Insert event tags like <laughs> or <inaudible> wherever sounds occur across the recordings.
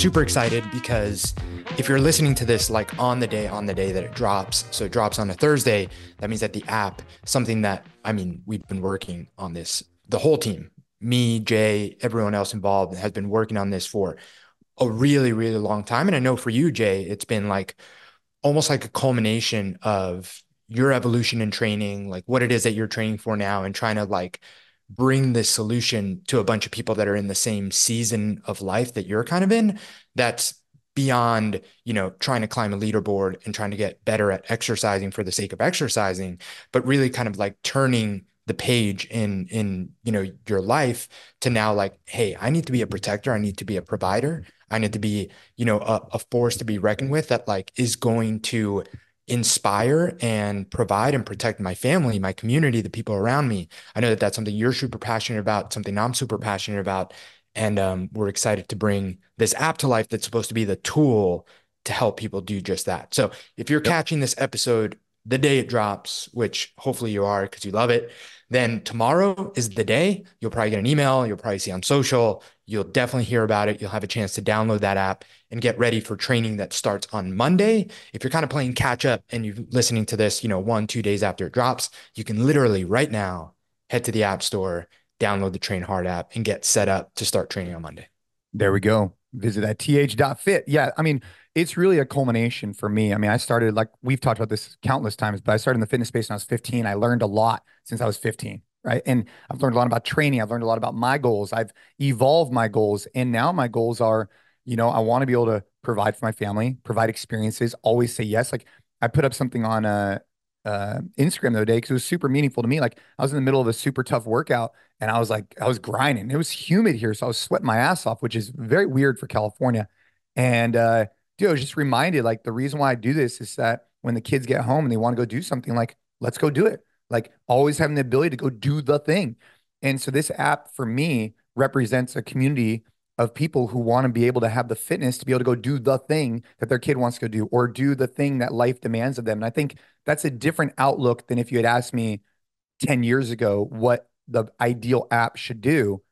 super excited because if you're listening to this like on the day on the day that it drops, so it drops on a Thursday, that means that the app, something that I mean, we've been working on this, the whole team, me, Jay, everyone else involved has been working on this for a really, really long time. And I know for you, Jay, it's been like almost like a culmination of your evolution in training, like what it is that you're training for now and trying to like bring this solution to a bunch of people that are in the same season of life that you're kind of in that's beyond you know trying to climb a leaderboard and trying to get better at exercising for the sake of exercising but really kind of like turning the page in in you know your life to now like hey i need to be a protector. I need to be a provider. I need to be you know a, a force to be reckoned with that like is going to inspire and provide and protect my family, my community, the people around me. I know that that's something you're super passionate about, something I'm super passionate about. And um, we're excited to bring this app to life that's supposed to be the tool to help people do just that. So if you're yep. catching this episode the day it drops, which hopefully you are because you love it, then tomorrow is the day. You'll probably get an email, you'll probably see on social, you'll definitely hear about it. You'll have a chance to download that app and get ready for training that starts on Monday. If you're kind of playing catch up and you're listening to this, you know, one, two days after it drops, you can literally right now head to the App Store, download the Train Hard app, and get set up to start training on Monday. There we go. Visit that th.fit. Yeah. I mean, it's really a culmination for me. I mean, I started like we've talked about this countless times, but I started in the fitness space when I was 15. I learned a lot since I was 15 right? And I've learned a lot about training. I've learned a lot about my goals. I've evolved my goals. And now my goals are, you know, I want to be able to provide for my family, provide experiences, always say yes. Like I put up something on uh, uh, Instagram the other day because it was super meaningful to me. Like I was in the middle of a super tough workout and I was like, I was grinding. It was humid here. So I was sweating my ass off, which is very weird for California. And uh, dude, I was just reminded like the reason why I do this is that when the kids get home and they want to go do something, like, let's go do it like always having the ability to go do the thing. And so this app for me represents a community of people who want to be able to have the fitness to be able to go do the thing that their kid wants to go do or do the thing that life demands of them. And I think that's a different outlook than if you had asked me 10 years ago what the ideal app should do.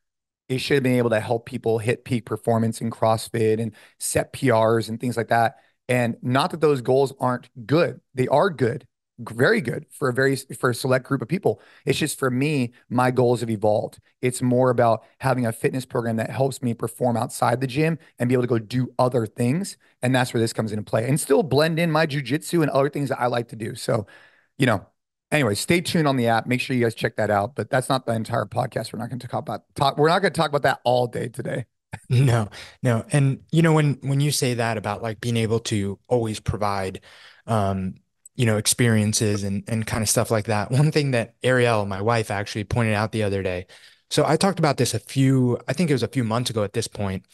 It should have been able to help people hit peak performance in CrossFit and set PRs and things like that. And not that those goals aren't good, they are good very good for a very for a select group of people. It's just for me, my goals have evolved. It's more about having a fitness program that helps me perform outside the gym and be able to go do other things. And that's where this comes into play. And still blend in my jujitsu and other things that I like to do. So, you know, anyway, stay tuned on the app. Make sure you guys check that out. But that's not the entire podcast. We're not going to talk about talk. We're not going to talk about that all day today. <laughs> no, no. And you know, when when you say that about like being able to always provide um you know, experiences and, and kind of stuff like that. <laughs> One thing that Ariel, my wife, actually pointed out the other day. So I talked about this a few, I think it was a few months ago at this point,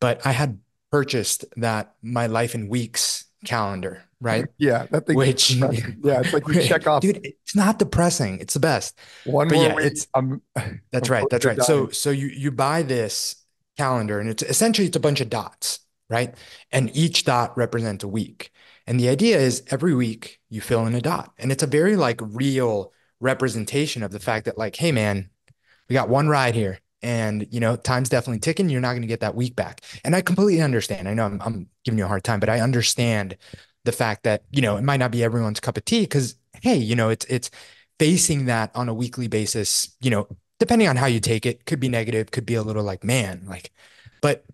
but I had purchased that my life in weeks calendar, right? <laughs> Yeah, that thing. Which yeah, it's like you <laughs> check off. Dude, it's not depressing. It's the best. One but more yeah, week, it's I'm, that's I'm right. That's right. Dying. So so you you buy this calendar and it's essentially it's a bunch of dots, right? And each dot represents a week. And the idea is every week you fill in a dot. And it's a very like real representation of the fact that like, hey man, we got one ride here. And you know, time's definitely ticking. You're not going to get that week back. And I completely understand. I know I'm, I'm giving you a hard time, but I understand the fact that, you know, it might not be everyone's cup of tea because hey, you know, it's it's facing that on a weekly basis, you know, depending on how you take it, could be negative, could be a little like, man, like, but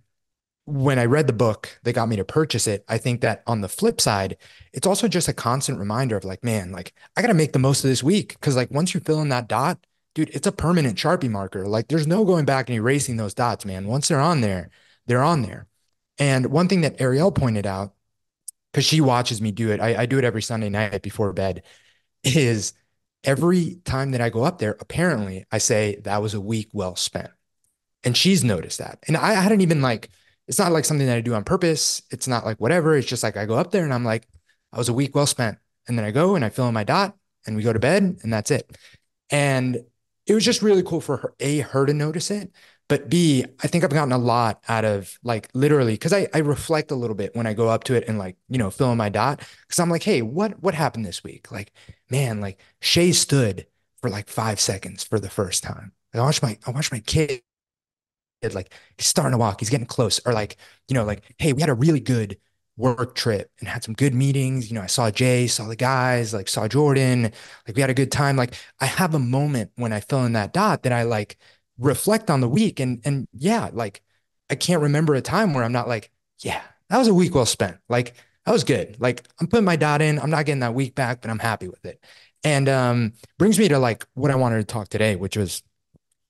when I read the book that got me to purchase it, I think that on the flip side, it's also just a constant reminder of like, man, like I got to make the most of this week. Cause like once you fill in that dot, dude, it's a permanent Sharpie marker. Like there's no going back and erasing those dots, man. Once they're on there, they're on there. And one thing that Ariel pointed out, because she watches me do it, I, I do it every Sunday night before bed, is every time that I go up there, apparently I say that was a week well spent. And she's noticed that. And I hadn't even like, it's not like something that I do on purpose. It's not like whatever. It's just like I go up there and I'm like, I was a week well spent. And then I go and I fill in my dot and we go to bed and that's it. And it was just really cool for her, A, her to notice it. But B, I think I've gotten a lot out of like literally because I, I reflect a little bit when I go up to it and like, you know, fill in my dot. Cause I'm like, hey, what what happened this week? Like, man, like Shay stood for like five seconds for the first time. I watched my I watched my kid like he's starting to walk, he's getting close, or like, you know, like, hey, we had a really good work trip and had some good meetings. You know, I saw Jay, saw the guys, like saw Jordan, like we had a good time. Like I have a moment when I fill in that dot that I like reflect on the week and and yeah, like I can't remember a time where I'm not like, yeah, that was a week well spent. Like that was good. Like I'm putting my dot in. I'm not getting that week back, but I'm happy with it. And um brings me to like what I wanted to talk today, which was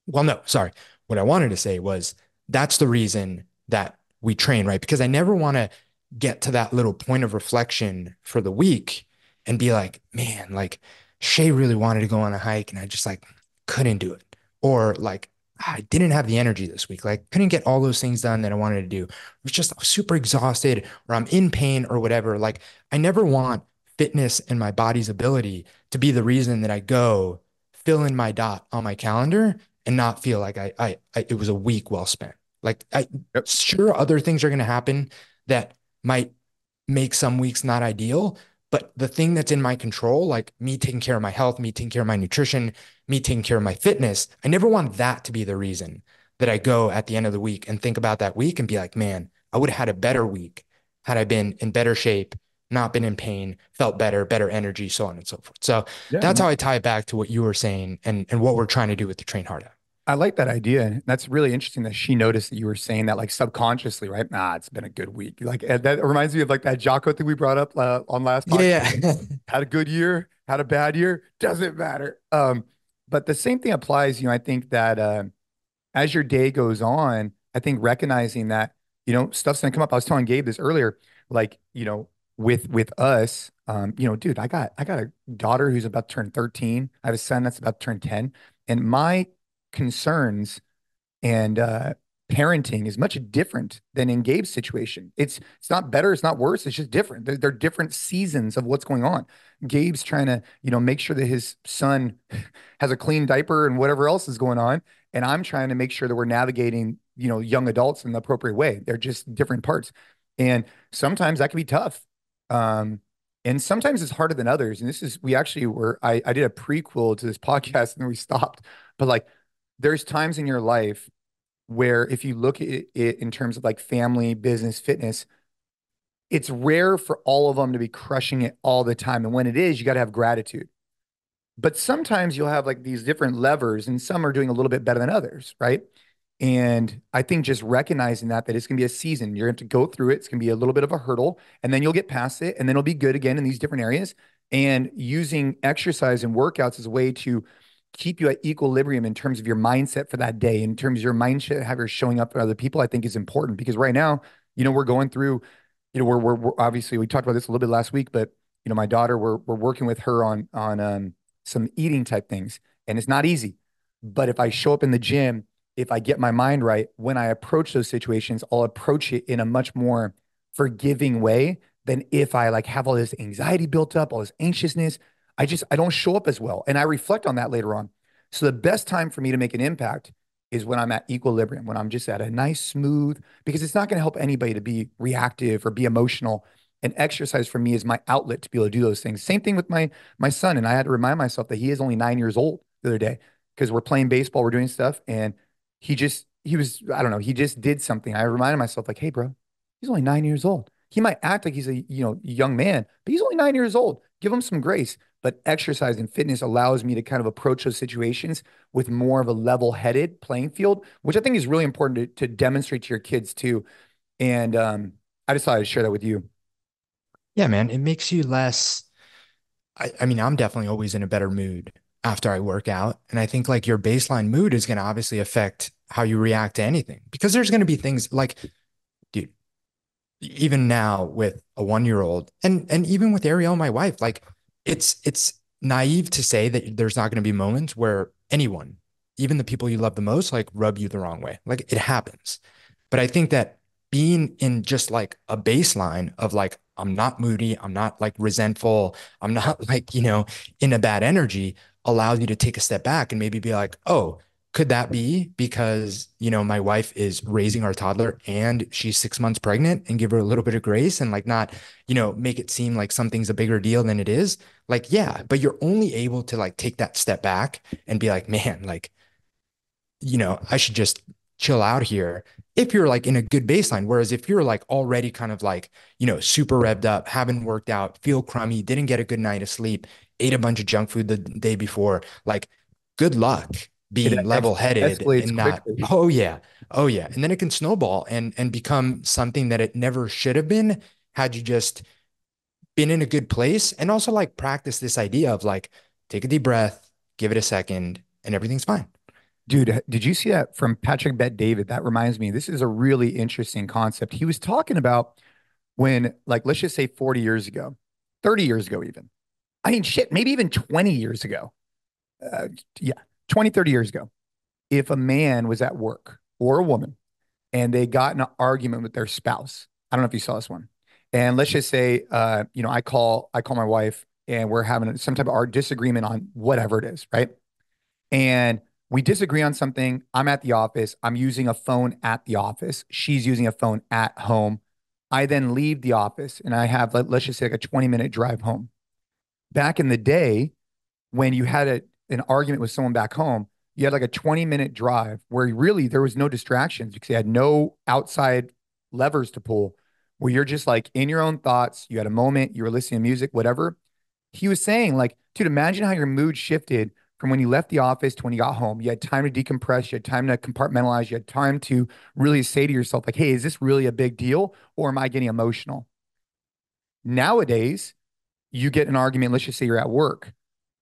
well, no, sorry. What I wanted to say was that's the reason that we train, right? Because I never want to get to that little point of reflection for the week and be like, man, like Shay really wanted to go on a hike and I just like couldn't do it. Or like ah, I didn't have the energy this week. Like couldn't get all those things done that I wanted to do. I was just super exhausted or I'm in pain or whatever. Like I never want fitness and my body's ability to be the reason that I go fill in my dot on my calendar and not feel like I, I, I it was a week well spent. Like I yep. sure other things are going to happen that might make some weeks not ideal, but the thing that's in my control, like me taking care of my health, me taking care of my nutrition, me taking care of my fitness, I never want that to be the reason that I go at the end of the week and think about that week and be like, man, I would have had a better week had I been in better shape, not been in pain, felt better, better energy, so on and so forth. So yeah, that's man. how I tie it back to what you were saying and, and what we're trying to do with the Train Hard app. I like that idea. That's really interesting that she noticed that you were saying that like subconsciously, right? Nah, it's been a good week. Like that reminds me of like that Jocko thing we brought up uh, on last podcast. Yeah. <laughs> had a good year, had a bad year, doesn't matter. Um, but the same thing applies, you know, I think that uh, as your day goes on, I think recognizing that, you know, stuff's gonna come up. I was telling Gabe this earlier, like, you know, with with us, um, you know, dude, I got I got a daughter who's about to turn 13. I have a son that's about to turn 10. And my concerns and uh, parenting is much different than in Gabe's situation. It's it's not better, it's not worse. It's just different. They're, they're, different seasons of what's going on. Gabe's trying to you know make sure that his son <laughs> has a clean diaper and whatever else is going on, and I'm trying to make sure that we're navigating you know young adults in the appropriate way. They're just different parts, and sometimes that can be tough. Um, and sometimes it's harder than others. And this is we actually were I, I did a prequel to this <laughs> podcast and then we stopped, but like there's times in your life where if you look at it in terms of like family, business, fitness, it's rare for all of them to be crushing it all the time. And when it is, you got to have gratitude. But sometimes you'll have like these different levers, and some are doing a little bit better than others, right? And I think just recognizing that that it's gonna be a season, you're gonna have to go through it. It's gonna be a little bit of a hurdle, and then you'll get past it, and then it'll be good again in these different areas. And using exercise and workouts as a way to keep you at equilibrium in terms of your mindset for that day, in terms of your mindset, how you're showing up for other people, I think is important because right now, you know, we're going through, you know, we're, we're, we're obviously, we talked about this a little bit last week, but you know, my daughter, we're, we're working with her on, on, um, some eating type things and it's not easy, but if I show up in the gym, if I get my mind right, when I approach those situations, I'll approach it in a much more forgiving way than if I like have all this anxiety built up, all this anxiousness, I just I don't show up as well. And I reflect on that later on. So the best time for me to make an impact is when I'm at equilibrium, when I'm just at a nice smooth, because it's not going to help anybody to be reactive or be emotional. And exercise for me is my outlet to be able to do those things. Same thing with my my son. And I had to remind myself that he is only nine years old the other day because we're playing baseball, we're doing stuff, and he just he was I don't know he just did something. I reminded myself like, hey, bro, he's only nine years old. He might act like he's a you know young man, but he's only nine years old. Give him some grace but exercise and fitness allows me to kind of approach those situations with more of a level-headed playing field, which I think is really important to, to demonstrate to your kids too. And um, I decided to share that with you. Yeah, man, it makes you less. I, I mean, I'm definitely always in a better mood after I work out, and I think like your baseline mood is going to obviously affect how you react to anything because there's going to be things like, dude, even now with a one year old, and and even with Ariel, my wife, like it's it's naive to say that there's not going to be moments where anyone, even the people you love the most, like rub you the wrong way. Like it happens. But I think that being in just like a baseline of like, I'm not moody, I'm not like resentful, I'm not <laughs> like, you know, in a bad energy allows you to take a step back and maybe be like, oh, could that be because you know my wife is raising our toddler and she's six months pregnant and give her a little bit of grace and like not you know make it seem like something's a bigger deal than it is like yeah but you're only able to like take that step back and be like man like you know i should just chill out here if you're like in a good baseline. Whereas if you're like already kind of like, you know, super revved up, haven't worked out, feel crummy, didn't get a good night of sleep, ate a bunch of junk food the day before, like good luck being level headed and not, quickly. <laughs> oh yeah, oh yeah. And then it can snowball and and become something that it never should have been had you just been in a good place and also like practice this idea of like take a deep breath, give it a second, and everything's fine. Dude, did you see that from Patrick Bet David? That reminds me, this is a really interesting concept. He was talking about when, like, let's just say 40 years ago, 30 years ago, even. I mean, shit, maybe even 20 years ago. Uh, yeah, 20, 30 years ago. If a man was at work or a woman and they got in an argument with their spouse, I don't know if you saw this one. And let's just say, uh, you know, I call, I call my wife and we're having some type of art disagreement on whatever it is, right? And we disagree on something. I'm at the office. I'm using a phone at the office. She's using a phone at home. I then leave the office and I have, let, us just say, like a 20 minute drive home. Back in the day, when you had a, an argument with someone back home, you had like a 20 minute drive where really there was no distractions because you had no outside levers to pull, where you're just like in your own thoughts. You had a moment, you were listening to music, whatever. He was saying, like, dude, imagine how your mood shifted from when you left the office to when you got home. You had time to decompress, you had time to compartmentalize, you had time to really say to yourself, like, hey, is this really a big deal or am I getting emotional? Nowadays, you get an argument, let's just say you're at work.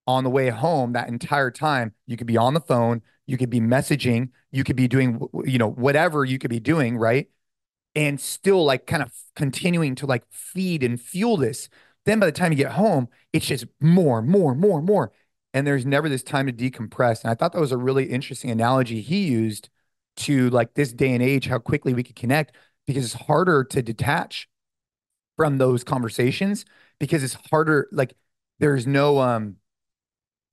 On the way home, that entire time, you could be on the phone, you could be messaging, you could be doing, you know, whatever you could be doing, right? And still like kind of continuing to like feed and fuel this. Then by the time you get home, it's just more, more, more, more and there's never this time to decompress. And I thought that was a really interesting analogy he used to like this day and age, how quickly we could connect because it's harder to detach from those conversations because it's harder. Like there's no um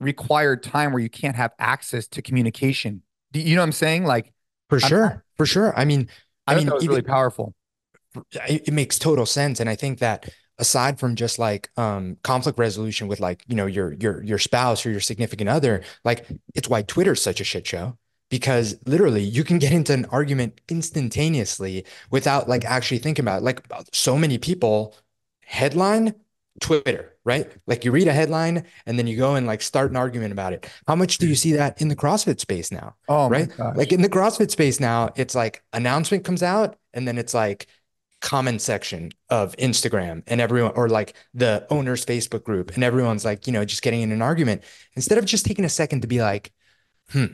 required time where you can't have access to communication. Do you know what I'm saying? Like for sure, I'm, for sure. I mean, I, I mean, even, really powerful. It makes total sense, and I think that aside from just like um, conflict resolution with like you know your your your spouse or your significant other like it's why twitter's such a shit show because literally you can get into an argument instantaneously without like actually thinking about it. like so many people headline twitter right? Like you read a headline and then you go and like start an argument about it. How much do you see that in the crossfit space now oh right? like in the crossfit space now it's like announcement comes out and then it's like comment section of Instagram and everyone, or like the owner's Facebook group, and everyone's like, you know, just getting in an argument. Instead of just taking a second to be like, hmm,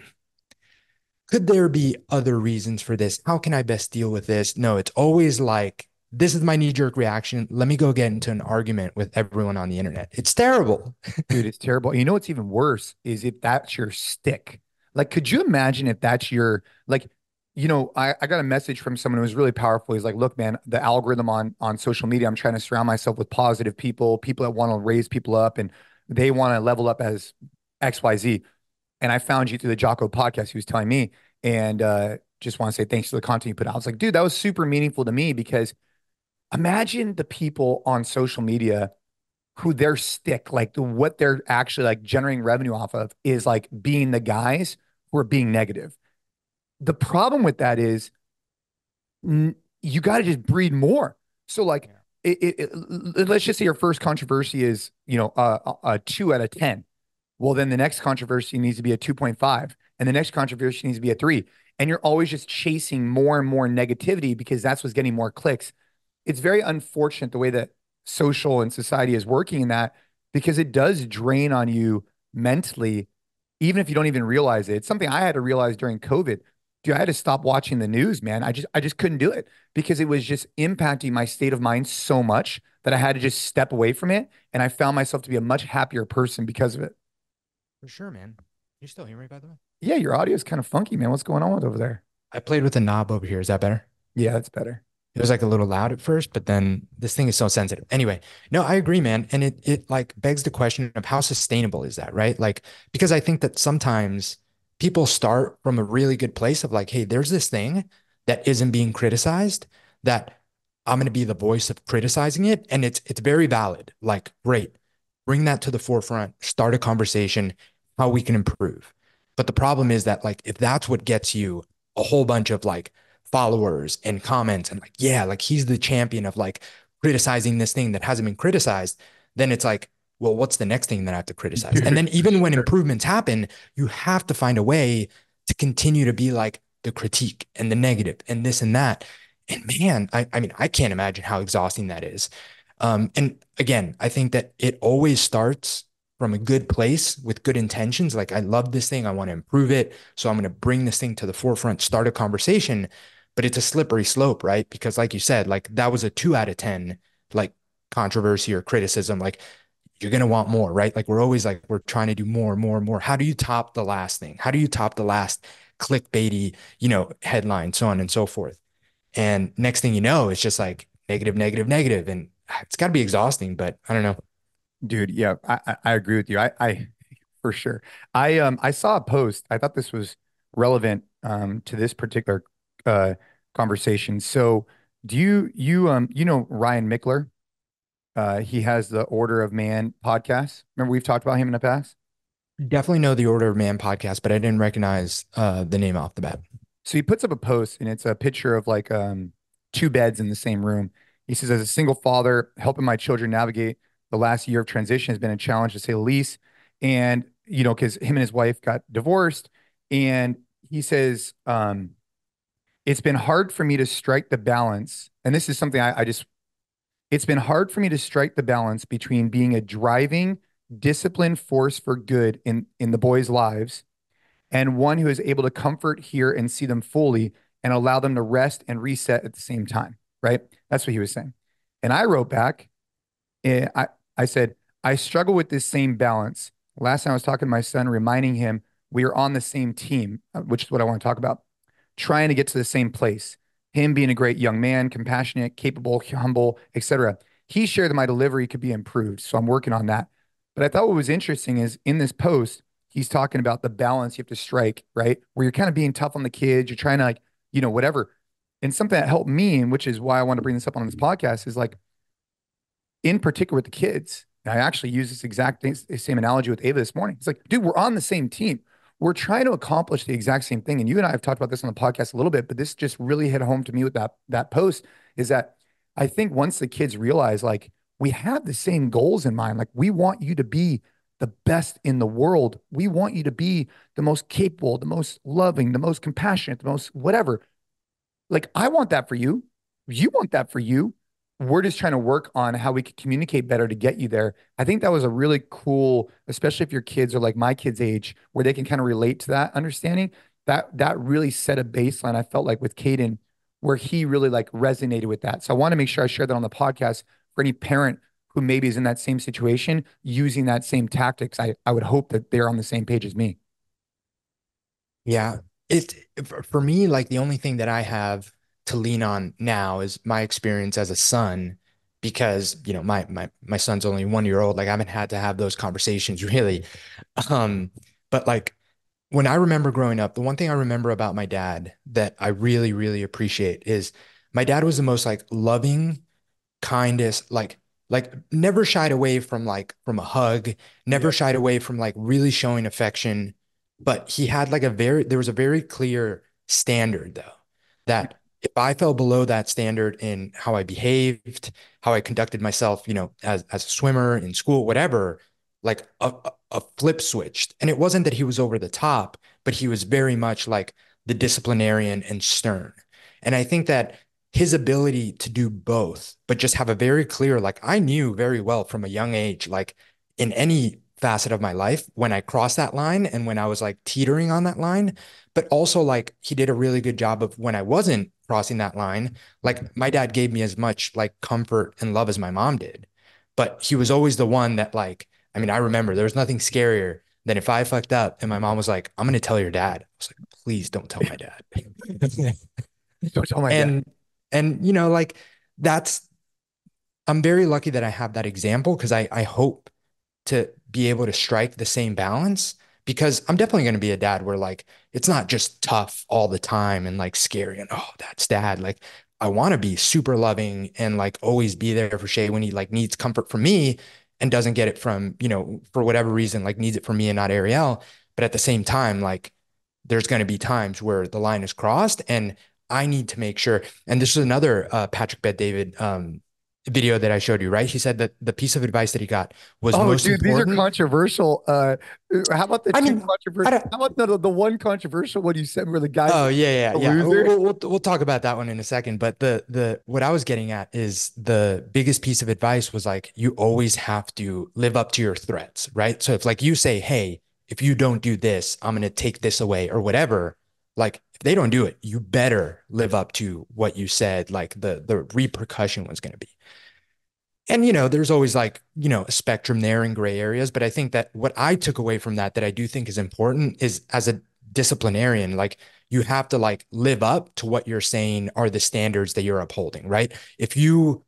could there be other reasons for this? How can I best deal with this? No, it's always like, this is my knee jerk reaction. Let me go get into an argument with everyone on the internet. It's terrible. Dude, it's terrible. You know what's even worse is if that's your stick. Like, could you imagine if that's your, like, you know, I, I got a message from someone who was really powerful. He's like, look, man, the algorithm on on social media, I'm trying to surround myself with positive people, people that want to raise people up and they want to level up as XYZ. And I found you through the Jocko podcast. He was telling me, and uh, just want to say thanks for the content you put out. I was like, dude, that was super meaningful to me because imagine the people on social media who their stick, like the, what they're actually like generating revenue off of is like being the guys who are being negative the problem with that is n- you got to just breed more. So like, yeah. it, it, it, let's just say your first controversy is you know a, a two out of ten. Well, then the next controversy needs to be a two point five, and the next controversy needs to be a three. And you're always just chasing more and more negativity because that's what's getting more clicks. It's very unfortunate the way that social and society is working in that because it does drain on you mentally, even if you don't even realize it. It's something I had to realize during COVID dude, I had to stop watching the news, man. I just I just couldn't do it because it was just impacting my state of mind so much that I had to just step away from it. And I found myself to be a much happier person because of it. For sure, man. You still hear me by the way? Yeah, your audio is kind of funky, man. What's going on with over there? I played with the knob over here. Is that better? Yeah, that's better. It was like a little loud at first, but then this thing is so sensitive. Anyway, no, I agree, man. And it it like begs the question of how sustainable is that, right? Like, because I think that sometimes people start from a really good place of like, hey, there's this thing that isn't being criticized that I'm to be the voice of criticizing it. And it's it's very valid. Like, great. Bring that to the forefront, start a conversation, how we can improve. But the problem is that, like, if that's what gets you a whole bunch of like followers and comments and like, yeah, like he's the champion of like criticizing this thing that hasn't been criticized, then it's like, well, what's the next thing that I have to criticize? And then <laughs> even when improvements happen, you have to find a way to continue to be like the critique and the negative and this and that. And man, I, I mean, I can't imagine how exhausting that is. Um, and again, I think that it always starts from a good place with good intentions. Like, I love this thing. I want to improve it. So I'm going to bring this thing to the forefront, start a conversation. But it's a slippery slope, right? Because, like you said, like that was a two out of 10, like controversy or criticism. Like, you're going to want more, right? Like, we're always like, we're trying to do more, and more, and more. How do you top the last thing? How do you top the last clickbaity, you know, headline, so on and so forth? And next thing you know, it's just like negative, negative, negative. And it's got to be exhausting, but I don't know. Dude, yeah, I, I agree with you. I, I for sure. I um I saw a post. I thought this was relevant um to this particular conversation. So do you you um you know Ryan Michler? Uh he has the Order of Man podcast. Remember we've talked about him in the past? Definitely know the Order of Man podcast, but I didn't recognize uh the name off the bat. So he puts up a post and it's a picture of like um two beds in the same room. He says, as a single father, helping my children navigate the last year of transition has been a challenge to say the least. And, you know, because him and his wife got divorced. And he says, um, it's been hard for me to strike the balance. And this is something I, I just, it's been hard for me to strike the balance between being a driving, disciplined force for good in, in the boys' lives and one who is able to comfort, hear, and see them fully and allow them to rest and reset at the same time right? That's what he was saying. And I wrote back, and I, I said, I struggle with this same balance. Last time I was talking to my son, reminding him we are on the same team, uh, which is what I want to talk about, trying to get to the same place. Him being a great young man, compassionate, capable, humble, etc. He shared that my delivery could be improved. So I'm working on that. But I thought what was interesting is in this post, he's talking about the balance you have to strike, right? Where you're kind of being tough on the kids, you're trying to like, you know, whatever and something that helped me, and which is why I want to bring this up on this podcast, is like, in particular with the kids. I actually use this exact same analogy with Ava this morning. It's like, dude, we're on the same team. We're trying to accomplish the exact same thing. And you and I have talked about this on the podcast a little bit, but this just really hit home to me with that that post. Is that I think once the kids realize like we have the same goals in mind, like we want you to be the best in the world. We want you to be the most capable, the most loving, the most compassionate, the most whatever. Like, I want that for you. You want that for you. We're just trying to work on how we could communicate better to get you there. I think that was a really cool, especially if your kids are like my kids' age, where they can kind of relate to that understanding. That that really set a baseline. I felt like with Caden, where he really like resonated with that. So I want to make sure I share that on the podcast for any parent who maybe is in that same situation using that same tactics. I, I would hope that they're on the same page as me. Yeah it for me like the only thing that i have to lean on now is my experience as a son because you know my my my son's only one year old. Like i haven't had to have those conversations <laughs> really. Um but like when i remember growing up the one thing i remember about my dad that i really really appreciate is my dad was the most like loving kindest like like never shied away from like from a hug never yeah. shied away from like really showing affection. But he had like a very there was a very clear standard though that if I fell below that standard in how I behaved, how I conducted myself, you know, as as a swimmer in school, whatever, like a, a flip switched. And it wasn't that he was over the top, but he was very much like the disciplinarian and stern. And I think that his ability to do both, but just have a very clear, like I knew very well from a young age, like in any facet of my life when I crossed that line and when I was like teetering on that line. But also, like, he did a really good job of when I wasn't crossing that line. Like, my dad gave me as much like comfort and love as my mom did. But he was always the one that, like, I mean, I remember there was nothing scarier than if I fucked up and my mom was like, I'm going to tell your dad. I was like, please don't tell my dad. <laughs> don't tell my and, dad. And, you know, like, that's, I'm very lucky that I have that example because I, I hope to be able to strike the same balance because I'm definitely going to be a dad where like it's not just tough all the time and like scary and oh that's dad like I want to be super loving and like always be there for Shay when he like needs comfort from me and doesn't get it from you know for whatever reason like needs it from me and not Ariel but at the same time like there's going to be times where the line is crossed and I need to make sure. And this is another uh, Patrick Bet David um, video that I showed you, right? He said that the piece of advice that he got was oh, most dude, important. These are controversial. Uh, how about the I mean, controversial? How about the, the one controversial one you said where the guy? Oh yeah, yeah, yeah. We'll, we'll, we'll talk about that one in a second. But the the what I was getting at is the biggest piece of advice was like you always have to live up to your threats, right? So if like you say, hey, if you don't do this, I'm gonna take this away or whatever. Like if they don't do it, you better live up to what you said. Like the the repercussion was going to be. And you know there's always like you know a spectrum there in gray areas but i think that what i took away from that that i do think is important is as a disciplinarian like you have to like live up to what you're saying are the standards that you're upholding right? If you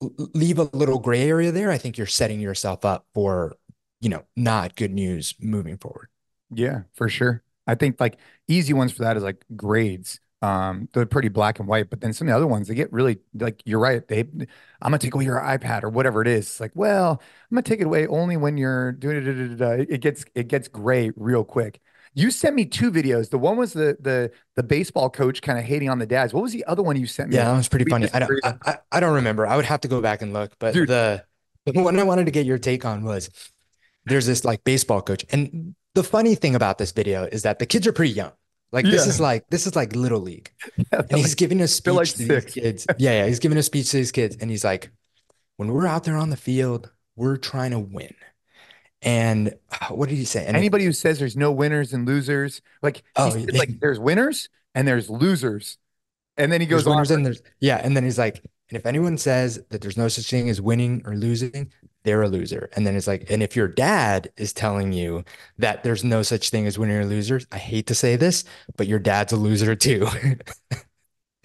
leave a little gray area there i think you're setting yourself up for you know not good news moving forward. Yeah for sure i think like easy ones for that is like grades um, they're pretty black and white, but then some of the other ones they get really like you're right. They, I'm gonna take away your iPad or whatever it is. It's like, well, I'm gonna take it away only when you're doing it. It gets it gets gray real quick. You sent me two videos. The one was the the the baseball coach kind of hating on the dads. What was the other one you sent me? Yeah, that was pretty funny. I don't I, I, don't remember. I would have to go back and look. But Dude. the <laughs> the one I wanted to get your take on was there's this like baseball coach, and the funny thing about this video is that the kids are pretty young. Like yeah. this is like this is like little league, <laughs> yeah, and he's like, giving a speech like to these kids. <laughs> Yeah, yeah, he's giving a speech to these kids, and he's like, "When we're out there on the field, we're trying to win." And uh, what did he say? And Anybody it, who says there's no winners and losers, like oh, like there's winners and there's losers, and then he goes on. And there's yeah, and then he's like, and if anyone says that there's no such thing as winning or losing, they're a loser. And then it's like, and if your dad is telling you that there's no such thing as winning or losers, I hate to say this, but your dad's a loser too.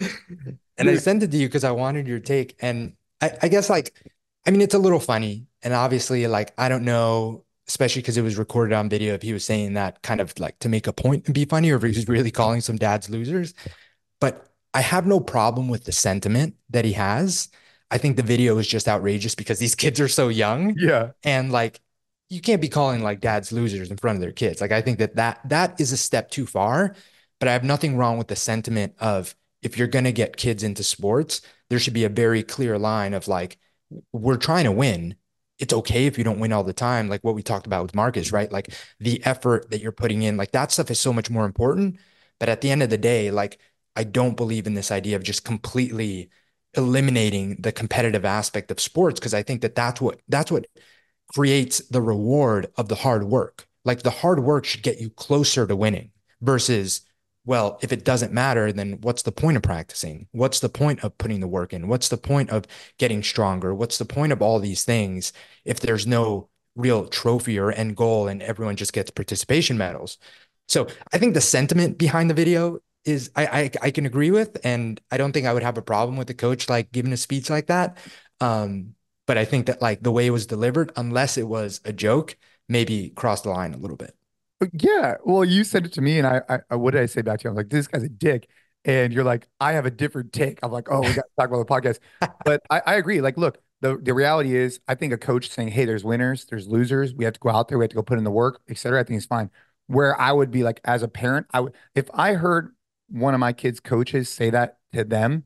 <laughs> and I sent it to you because I wanted your take. And I, I guess like, I mean, it's a little funny. And obviously, like, I don't know, especially because it was recorded on video, if he was saying that kind of like to make a point and be funny, or if he's really calling some dads losers. But I have no problem with the sentiment that he has. I think the video is just outrageous because these <laughs> kids are so young. Yeah. And like you can't be calling like dads losers in front of their kids. Like I think that that that is a step too far, but I have nothing wrong with the sentiment of if you're going to get kids into sports, there should be a very clear line of like we're trying to win. It's okay if you don't win all the time, like what we talked about with Marcus, right? Like the effort that you're putting in, like that stuff is so much more important. But at the end of the day, like I don't believe in this idea of just completely eliminating the competitive aspect of sports because I think that that's what that's what creates the reward of the hard work. Like the hard work should get you closer to winning versus well, if it doesn't matter, then what's the point of practicing? What's the point of putting the work in? What's the point of getting stronger? What's the point of all these things if there's no real trophy or end goal and everyone just gets participation medals? So I think the sentiment behind the video is I, I, I can agree with, and I don't think I would have a problem with the coach like giving a speech like that. Um, but I think that like the way it was delivered, unless it was a joke, maybe crossed the line a little bit. Yeah, well, you said it to me, and I, I what did I say back to you? I was like, "This guy's a dick," and you're like, "I have a different take." I'm like, "Oh, we got to talk about the podcast," <laughs> but I, I agree. Like, look, the the reality is, I think a coach saying, "Hey, there's winners, there's losers. We have to go out there, we have to go put in the work, etc." I think is fine. Where I would be like, as a parent, I would if I heard one of my kids' coaches say that to them,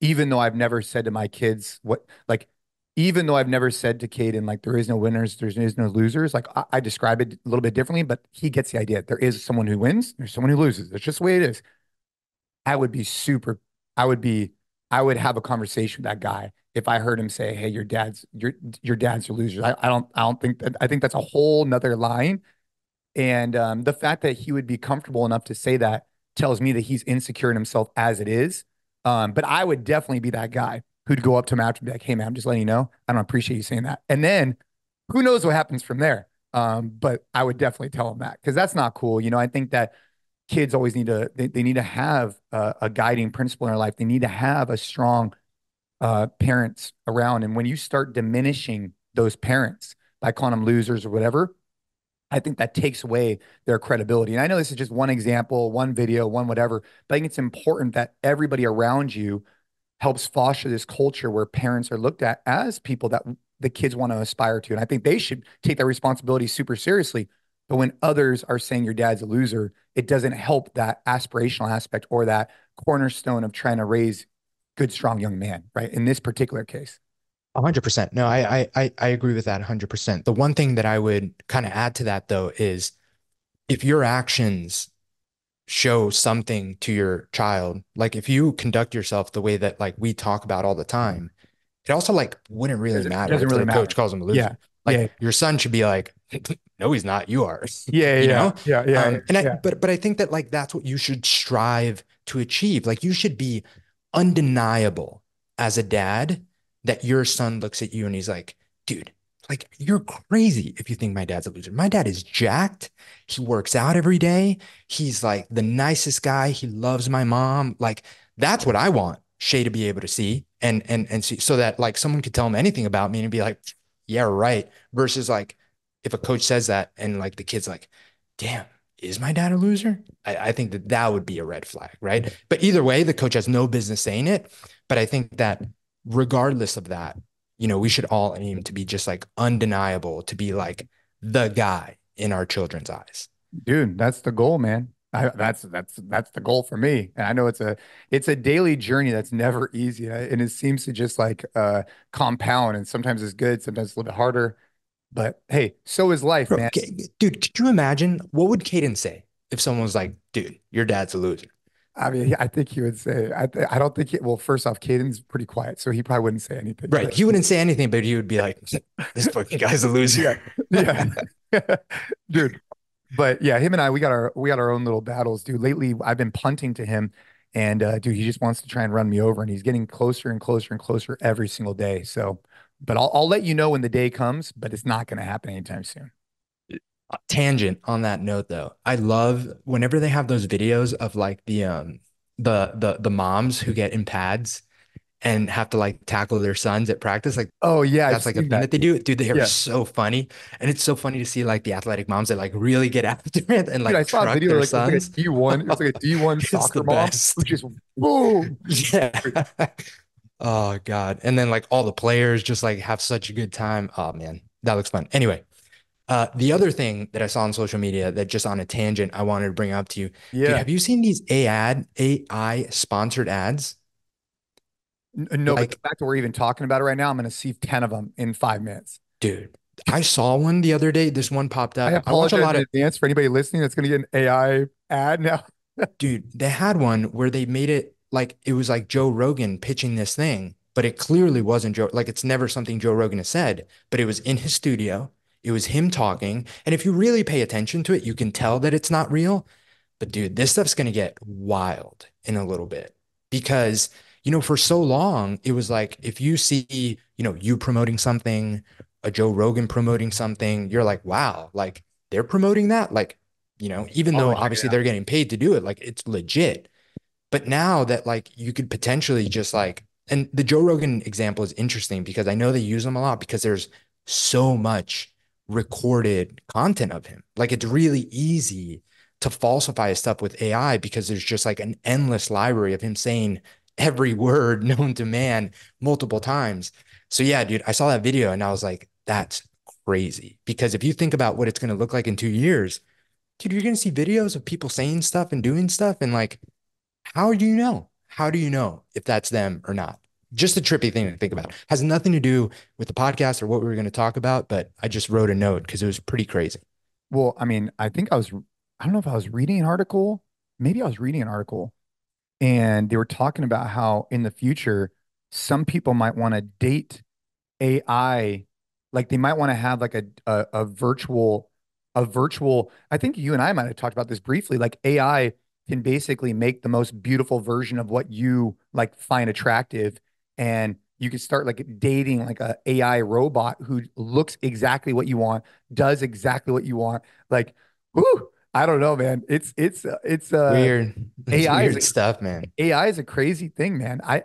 even though I've never said to my kids what like even though I've never said to Caden like there is no winners, there is no losers. Like I, I, describe it a little bit differently, but he gets the idea. There is someone who wins, there's someone who loses. That's just the way it is. I would be super. I would be. I would have a conversation with that guy if I heard him say, "Hey, your dad's your your dad's your losers." I, I don't. I don't think that. I think that's a whole nother line. And um, the fact that he would be comfortable enough to say that tells me that he's insecure in himself as it is. Um, but I would definitely be that guy who'd go up to him after and be like, hey, man, I'm just letting you know. I don't appreciate you saying that. And then who knows what happens from there. Um, but I would definitely tell him that because that's not cool. You know, I think that kids always need to, they, they need to have a, a guiding principle in their life. They need to have a strong uh, parents around. And when you start diminishing those parents by calling them losers or whatever, I think that takes away their credibility. And I know this is just one example, one video, one whatever, but I think it's important that everybody around you helps foster this culture where parents are looked at as people that the kids want to aspire to. And I think they should take that responsibility super seriously. But when others are saying your dad's a loser, it doesn't help that aspirational aspect or that cornerstone of trying to raise good, strong young man, right? In this particular case. Hundred percent. No, I, I, I agree with that hundred percent. The one thing that I would kind of add to that though is if your actions show something to your child, like if you conduct yourself the way that like we talk about all the time, it also like wouldn't really Doesn't- matter. doesn't if really the matter. coach calls him a loser. Yeah. Like yeah. your son should be like, <laughs> no, he's not. You are. Yeah. <laughs> you Yeah. know? Yeah. Yeah. um, and I, yeah. but but I think that like that's what you should strive to achieve. Like you should be undeniable as a dad that your son looks at you and he's like, dude, like you're crazy if you think my dad's a loser. My dad is jacked. He works out every day. He's like the nicest guy. He loves my mom. Like that's what I want Shay to be able to see and and and see so that like someone could tell him anything about me and be like, yeah, right. Versus like if a coach says that and like the kid's like, damn, is my dad a loser? I, I think that that would be a red flag, right? But either way, the coach has no business saying it. But I think that regardless of that, you know, we should all aim to be just like undeniable, to be like the guy in our children's eyes. Dude, that's the goal, man. I, that's that's that's the goal for me. And I know it's a it's a daily journey that's never easy, and it seems to just like uh compound. And sometimes it's good, sometimes it's a little bit harder. But hey, so is life, Bro, man. Dude, could you imagine what would Caden say if someone was like, dude, your dad's a loser? I mean, I think he would say. I th I don't think. He, well, first off, Caden's pretty quiet, so he probably wouldn't say anything. Right. But- He wouldn't say anything, but he would be like, this fucking guy's a loser. <laughs> yeah, <laughs> dude. But yeah, him and I, we got our we got our own little battles, dude. Lately, I've been punting to him, and uh, dude, he just wants to try and run me over, and he's getting closer and closer and closer every single day. So, but I'll I'll let you know when the day comes, but it's not going to happen anytime soon. Tangent on that note though i love whenever they have those videos of like the um the the the moms who get in pads and have to like tackle their sons at practice like Oh yeah, that's I've like a thing that. that they do dude they are Yeah. so funny and it's so funny to see like the athletic moms that like really get <laughs> after it and Dude, like I saw a video their like, it's like a sons D one, it's like a D one <laughs> soccer the mom best. who just boom. yeah oh god and then like all the players just like have such a good time oh man that looks fun anyway uh the other thing that i saw on social media that just on a tangent i wanted to bring up to you Dude, Yeah, have you seen these AI AI sponsored ads? N- no, but the fact that we're even talking about it right now, I'm going to see ten of them in five minutes. Dude, I saw one the other day. This one popped I up. I watch a apologize lot in of advance for anybody listening that's going to get an AI ad now. <laughs> dude, they had one where they made it like it was like Joe Rogan pitching this thing, but it clearly wasn't Joe. Like it's never something Joe Rogan has said, but it was in his studio. It was him talking. And if you really pay attention to it, you can tell that it's not real. But dude, this stuff's gonna get wild in a little bit because you know, for so long, it was like if you see, you know, you promoting something, a Joe Rogan promoting something, you're like, wow, like they're promoting that. Like, you know, even Oh, though yeah. obviously they're getting paid to do it, like it's legit. But now that like you could potentially just like, and the Joe Rogan example is interesting because I know they use them a lot because there's so much recorded content of him. Like it's really easy to falsify his stuff with AI because there's just like an endless library of him saying every <laughs> word known to man multiple times. So yeah, dude, I saw that video and I was like, that's crazy. Because if you think about what it's going to look like in two years, dude, you're going to see videos of people saying stuff and doing stuff. And like, how do you know? How do you know if that's them or not? Just a trippy thing to think about. Has nothing to do with the podcast or what we were going to talk about, but I just wrote a note because it was pretty crazy. Well, I mean, I think I was, I don't know if I was reading an article. Maybe I was reading an article and they were talking about how in the future, some people might want to date AI. Like they might want to have like a, a, a virtual, a virtual, I think you and I might have talked about this briefly. Like AI can basically make the most beautiful version of what you like find attractive. And you could start like dating like a AI robot who looks exactly what you want, does exactly what you want. Like, whoo, I don't know, man. It's it's uh, it's uh Weird, AI is a- stuff, man. AI is a crazy thing, man. I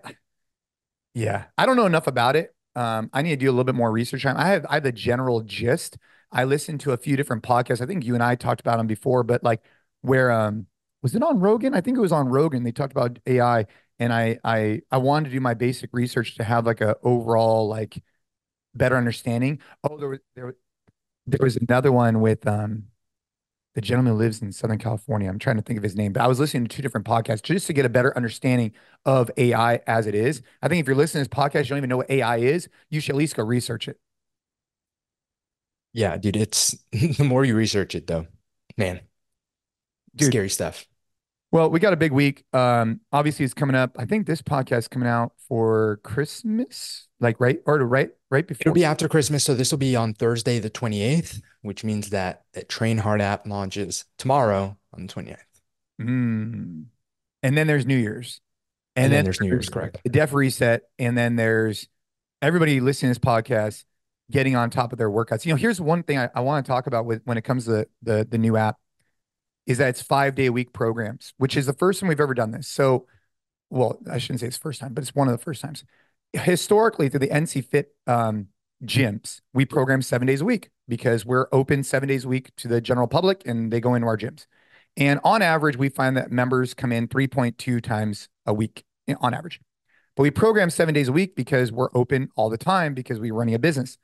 yeah, I don't know enough about it. Um, I need to do a little bit more research on. it. I have I have the general gist. I listened to a few different podcasts. I think you and I talked about them before, but like where um was it on Rogan? I think it was on Rogan. They talked about AI, and I I I wanted to do my basic research to have like a overall like better understanding. Oh, there was there was there was another one with um the gentleman who lives in Southern California. I'm trying to think of his name, but I was listening to two different podcasts just to get a better understanding of AI as it is. I think if you're listening to this podcast, you don't even know what AI is, you should at least go research it. Yeah, dude, it's <laughs> the more you research it though, man, dude, scary stuff. Well, we got a big week. Um, obviously it's coming up. I think this podcast is coming out for Christmas, like right or right right before. It'll be after Christmas, so this will be on Thursday the 28th, which means that the Train Hard app launches tomorrow on the 29th. Mm. And then there's New Year's. And, and then, then, there's New Year's, correct. The Def Reset. And then there's everybody listening to this podcast getting on top of their workouts. You know, here's one thing I, I want to talk about with when it comes to the, the, the new app is that it's five day a week programs, which is the first time we've ever done this. So, well, I shouldn't say it's first time, but it's one of the first times. Historically, through the NC Fit um, gyms, we program seven days a week because we're open seven days a week to the general public and they go into our gyms. And on average, we find that members come in 3.2 times a week on average. But we program seven days a week because we're open all the time because we're running a business.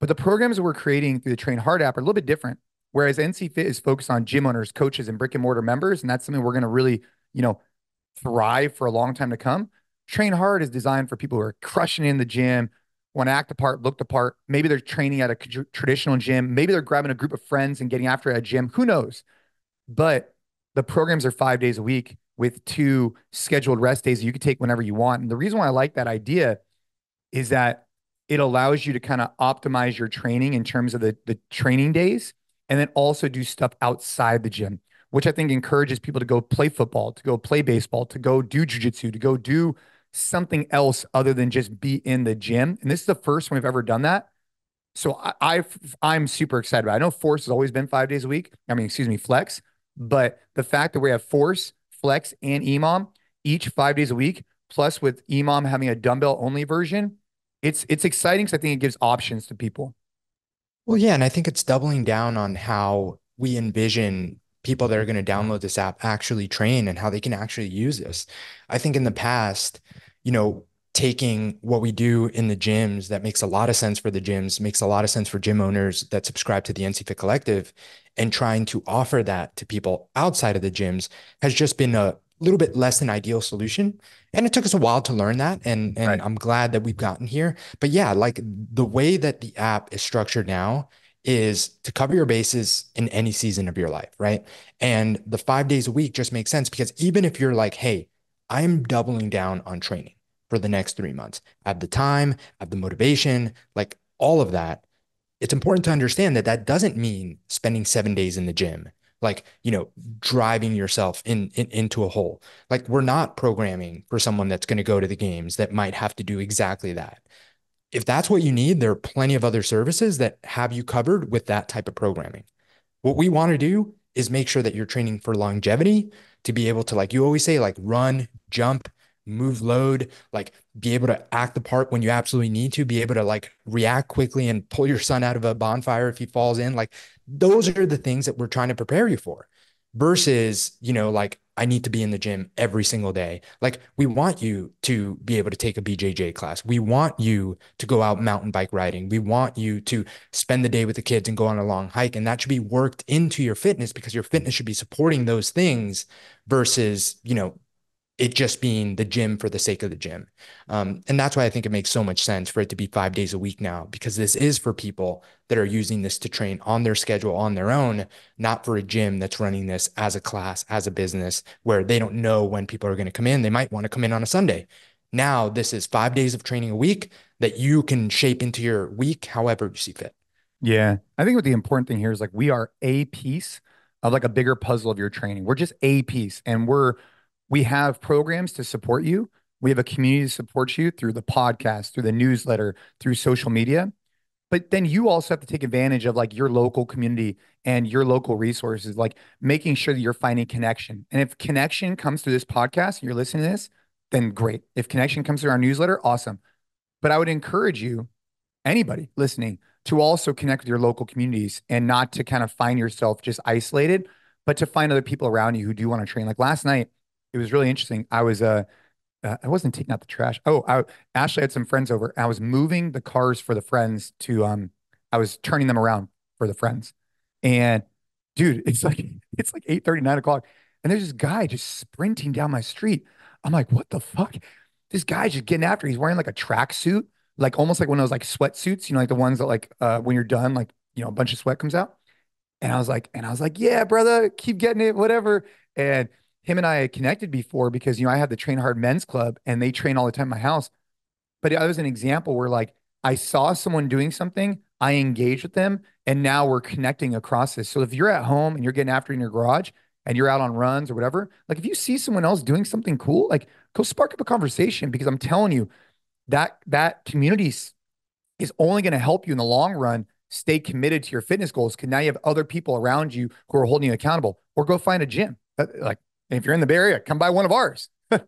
But the programs we're creating through the Train Hard app are a little bit different. Whereas NC Fit is focused on gym owners, coaches, and brick and mortar members, and that's something we're going to really, you know, thrive for a long time to come. Train Hard is designed for people who are crushing in the gym, want to act apart, look the part. Maybe they're training at a traditional gym. Maybe they're grabbing a group of friends and getting after a gym. Who knows? But the programs are five days a week with two scheduled rest days you can take whenever you want. And the reason why I like that idea is that it allows you to kind of optimize your training in terms of the, the training days and then also do stuff outside the gym, which I think encourages people to go play football, to go play baseball, to go do jujitsu, to go do something else other than just be in the gym. And this is the first one we've ever done that. So I, I am super excited about. It. I know Force has always been five days a week. I mean, excuse me, Flex, but the fact that we have Force, Flex, and EMOM each five days a week, plus with EMOM having a dumbbell only version, it's it's exciting because I think it gives options to people. Well, yeah, and I think it's doubling down on how we envision people that are going to download this app actually train and how they can actually use this. I think in the past, you know, taking what we do in the gyms that makes a lot of sense for the gyms, makes a lot of sense for gym owners that subscribe to the NC Fit Collective, and trying to offer that to people outside of the gyms has just been a little bit less than ideal solution. And it took us a while to learn that. And, and right. I'm glad that we've gotten here. But yeah, like the way that the app is structured now is to cover your bases in any season of your life, right? And the five days a week just makes sense because even if you're like, hey, I'm doubling down on training for the next three months, I have the time, I have the motivation, like all of that. It's important to understand that that doesn't mean spending seven days in the gym like you know driving yourself in, in into a hole. Like we're not programming for someone that's going to go to the games that might have to do exactly that. If that's what you need there are plenty of other services that have you covered with that type of programming. What we want to do is make sure that you're training for longevity to be able to like you always say like run jump move load, like be able to act the part when you absolutely need to, be able to like react quickly and pull your son out of a bonfire if he falls in. Like those are the things that we're trying to prepare you for versus, you know, like I need to be in the gym every single day. Like we want you to be able to take a BJJ class. We want you to go out mountain bike riding. We want you to spend the day with the kids and go on a long hike. And that should be worked into your fitness because your fitness should be supporting those things versus, you know, it just being the gym for the sake of the gym. Um, and that's why I think it makes so much sense for it to be five days a week now, because this is for people that are using this to train on their schedule on their own, not for a gym that's running this as a class, as a business, where they don't know when people are going to come in. They might want to come in on a Sunday. Now, this is five days of training a week that you can shape into your week however you see fit. Yeah. I think what the important thing here is like we are a piece of like a bigger puzzle of your training. We're just a piece and we're, we have programs to support you. We have a community to support you through the podcast, through the newsletter, through social media. But then you also have to take advantage of like your local community and your local resources, like making sure that you're finding connection. And if connection comes through this podcast and you're listening to this, then great. If connection comes through our newsletter, awesome. But I would encourage you, anybody listening, to also connect with your local communities and not to kind of find yourself just isolated, but to find other people around you who do want to train. Like last night, it was really interesting. I was uh, uh, I wasn't taking out the trash. Oh, I Ashley had some friends over. I was moving the cars for the friends to um I was turning them around for the friends. And dude, <laughs> it's like it's like 8 30, 9 o'clock. And there's this guy just sprinting down my street. I'm like, what the fuck? This guy's just getting after. He's wearing like a track suit, like almost like one of those like sweatsuits, you know, like the ones that like uh when you're done, like you know, a bunch of sweat comes out. And I was like, and I was like, yeah, brother, keep getting it, whatever. And him and I had connected before because you know I had the Train Hard Men's Club and they train all the time in my house. But it was an example where like I saw someone doing something, I engaged with them, and now we're connecting across this. So if you're at home and you're getting after in your garage and you're out on runs or whatever, like if you see someone else doing something cool, like go spark up a conversation because I'm telling you that that community is only going to help you in the long run stay committed to your fitness goals because now you have other people around you who are holding you accountable or go find a gym. Uh, like if you're in the Bay Area, come by one of ours. <laughs>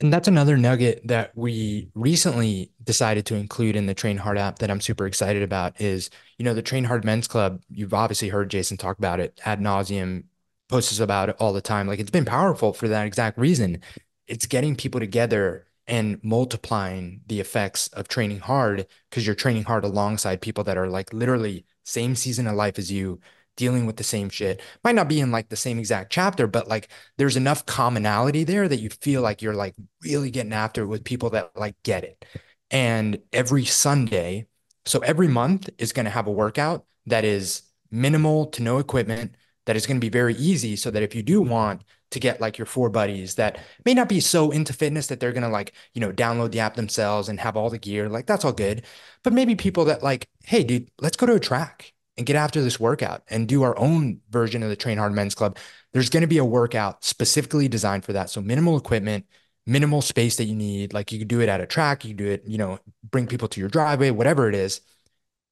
And that's another nugget that we recently decided to include in the Train Hard app that I'm super excited about is, you know, the Train Hard Men's Club. You've obviously heard Jason talk about it ad nauseum, posts about it all the time. Like it's been powerful for that exact reason. It's getting people together and multiplying the effects of training hard because you're training hard alongside people that are like literally same season of life as you, dealing with the same shit. Might not be in like the same exact chapter, but like there's enough commonality there that you feel like you're like really getting after it with people that like get it. And every Sunday, so every month is going to have a workout that is minimal to no equipment that is going to be very easy so that if you do want to get like your four buddies that may not be so into fitness that they're going to like, you know, download the app themselves and have all the gear, like that's all good. But maybe people that like, hey, dude, let's go to a track and get after this workout and do our own version of the Train Hard Men's Club. There's going to be a workout specifically designed for that. So minimal equipment, minimal space that you need. Like you could do it at a track, you do it, you know, bring people to your driveway, whatever it is.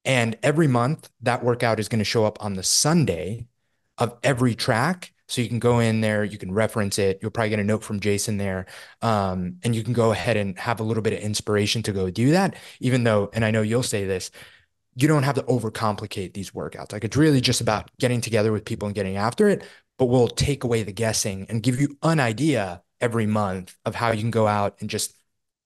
And every month that workout is going to show up on the Sunday of every track. So you can go in there, you can reference it. You'll probably get a note from Jason there. Um, and you can go ahead and have a little bit of inspiration to go do that, even though, and I know you'll say this, you don't have to overcomplicate these workouts. Like it's really just about getting together with people and getting after it, but we'll take away the guessing and give you an idea every month of how you can go out and just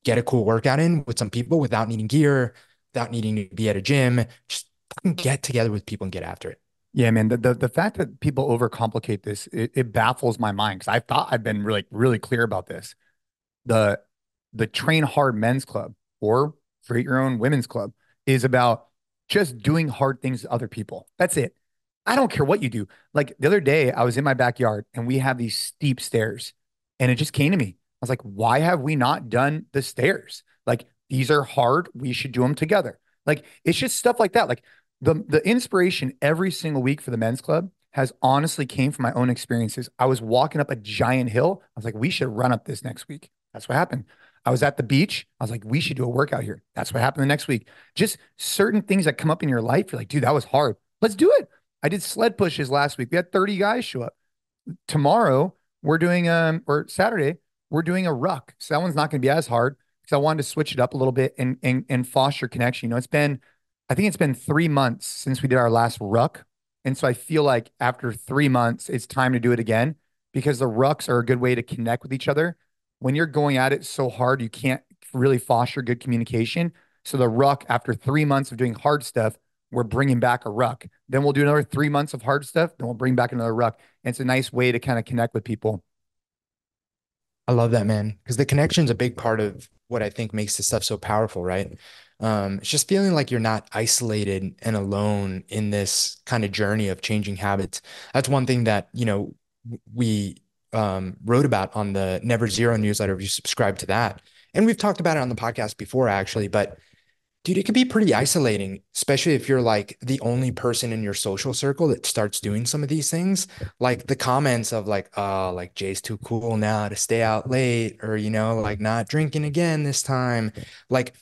get a cool workout in with some people without needing gear, without needing to be at a gym. Just get together with people and get after it. Yeah, man. The the, the fact that people overcomplicate this, it, it baffles my mind because I thought I've been really, really clear about this. The the train hard men's club or create your own women's club is about just doing hard things to other people. That's it. I don't care what you do. Like the other day, I was in my backyard and we have these steep stairs, and it just came to me. I was like, why have we not done the stairs? Like these are hard. We should do them together. Like it's just stuff like that. Like the the inspiration every single week for the men's club has honestly came from my own experiences. I was walking up a giant hill. I was like, we should run up this next week. That's what happened. I was at the beach. I was like, we should do a workout here. That's what happened the next week. Just certain things that come up in your life. You're like, dude, that was hard. Let's do it. I did sled pushes last week. We had 30 guys show up. Tomorrow, we're doing, um, or Saturday, we're doing a ruck. So that one's not going to be as hard because I wanted to switch it up a little bit and, and, and foster connection. You know, it's been, I think it's been three months since we did our last ruck. And so I feel like after three months, it's time to do it again because the rucks are a good way to connect with each other when you're going at it so hard, you can't really foster good communication. So the ruck, after three months of doing hard stuff, we're bringing back a ruck. Then we'll do another three months of hard stuff. Then we'll bring back another ruck. And it's a nice way to kind of connect with people. I love that, man, because the connection is a big part of what I think makes this stuff so powerful, right? Um, it's just feeling like you're not isolated and alone in this kind of journey of changing habits. That's one thing that, you know, we um, wrote about on the Never Zero newsletter. If you subscribe to that, and we've talked about it on the podcast before, actually, but dude, it can be pretty isolating, especially if you're like the only person in your social circle that starts doing some of these things. Like the comments of like, oh, like Jay's too cool now to stay out late, or you know, like not drinking again this time. Like,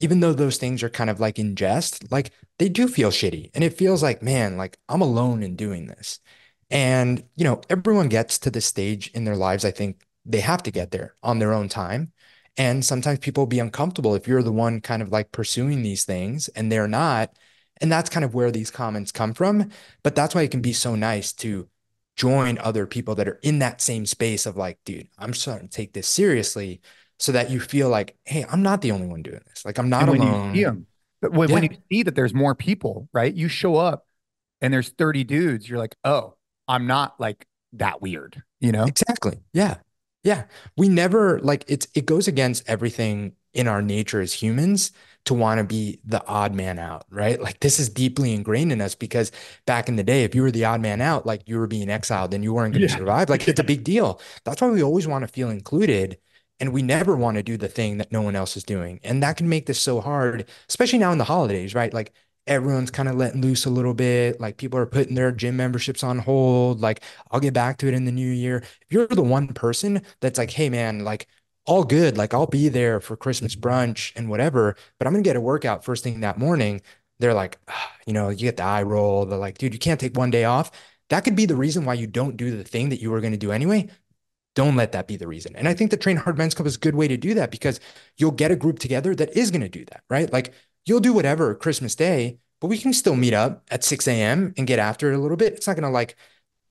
even though those things are kind of like in jest, like they do feel shitty. And it feels like, man, like I'm alone in doing this. And, you know, everyone gets to this stage in their lives. I think they have to get there on their own time. And sometimes people will be uncomfortable if you're the one kind of like pursuing these things and they're not. And that's kind of where these comments come from. But that's why it can be so nice to join other people that are in that same space of like, dude, I'm starting to take this seriously so that you feel like, hey, I'm not the only one doing this. Like I'm not when alone. You see them, when, yeah. when you see that there's more people, right? You show up and there's 30 dudes, you're like, oh, I'm not like that weird, you know? Exactly. Yeah. Yeah. We never like it's it goes against everything in our nature as humans to want to be the odd man out, right? Like this is deeply ingrained in us because back in the day, if you were the odd man out, like you were being exiled and you weren't going to yeah. survive, like it's a big <laughs> deal. That's why we always want to feel included. And we never want to do the thing that no one else is doing. And that can make this so hard, especially now in the holidays, right? Like everyone's kind of letting loose a little bit. Like people are putting their gym memberships on hold. Like I'll get back to it in the new year. If you're the one person that's like, hey man, like all good. Like I'll be there for Christmas brunch and whatever, but I'm gonna get a workout first thing that morning. They're like, ah, you know, you get the eye roll. They're like, dude, you can't take one day off. That could be the reason why you don't do the thing that you were going to do anyway. Don't let that be the reason. And I think the Train Hard Men's Club is a good way to do that because you'll get a group together that is going to do that, right? Like you'll do whatever Christmas Day, but we can still meet up at 6 a.m. and get after it a little bit. It's not going to like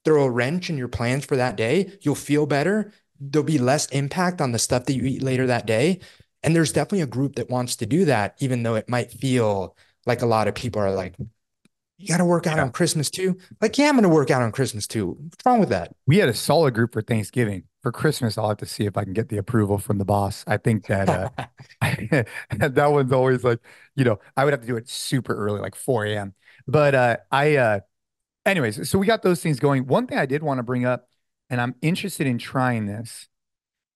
throw a wrench in your plans for that day. You'll feel better there'll be less impact on the stuff that you eat later that day. And there's definitely a group that wants to do that, even though it might feel like a lot of people are like, you got to work out yeah. on Christmas too. Like, yeah, I'm going to work out on Christmas too. What's wrong with that? We had a solid group for Thanksgiving. For Christmas, I'll have to see if I can get the approval from the boss. I think that uh, <laughs> <laughs> that one's always like, you know, I would have to do it super early, like 4 a.m. But uh, I, uh, anyways, so we got those things going. One thing I did want to bring up and I'm interested in trying this.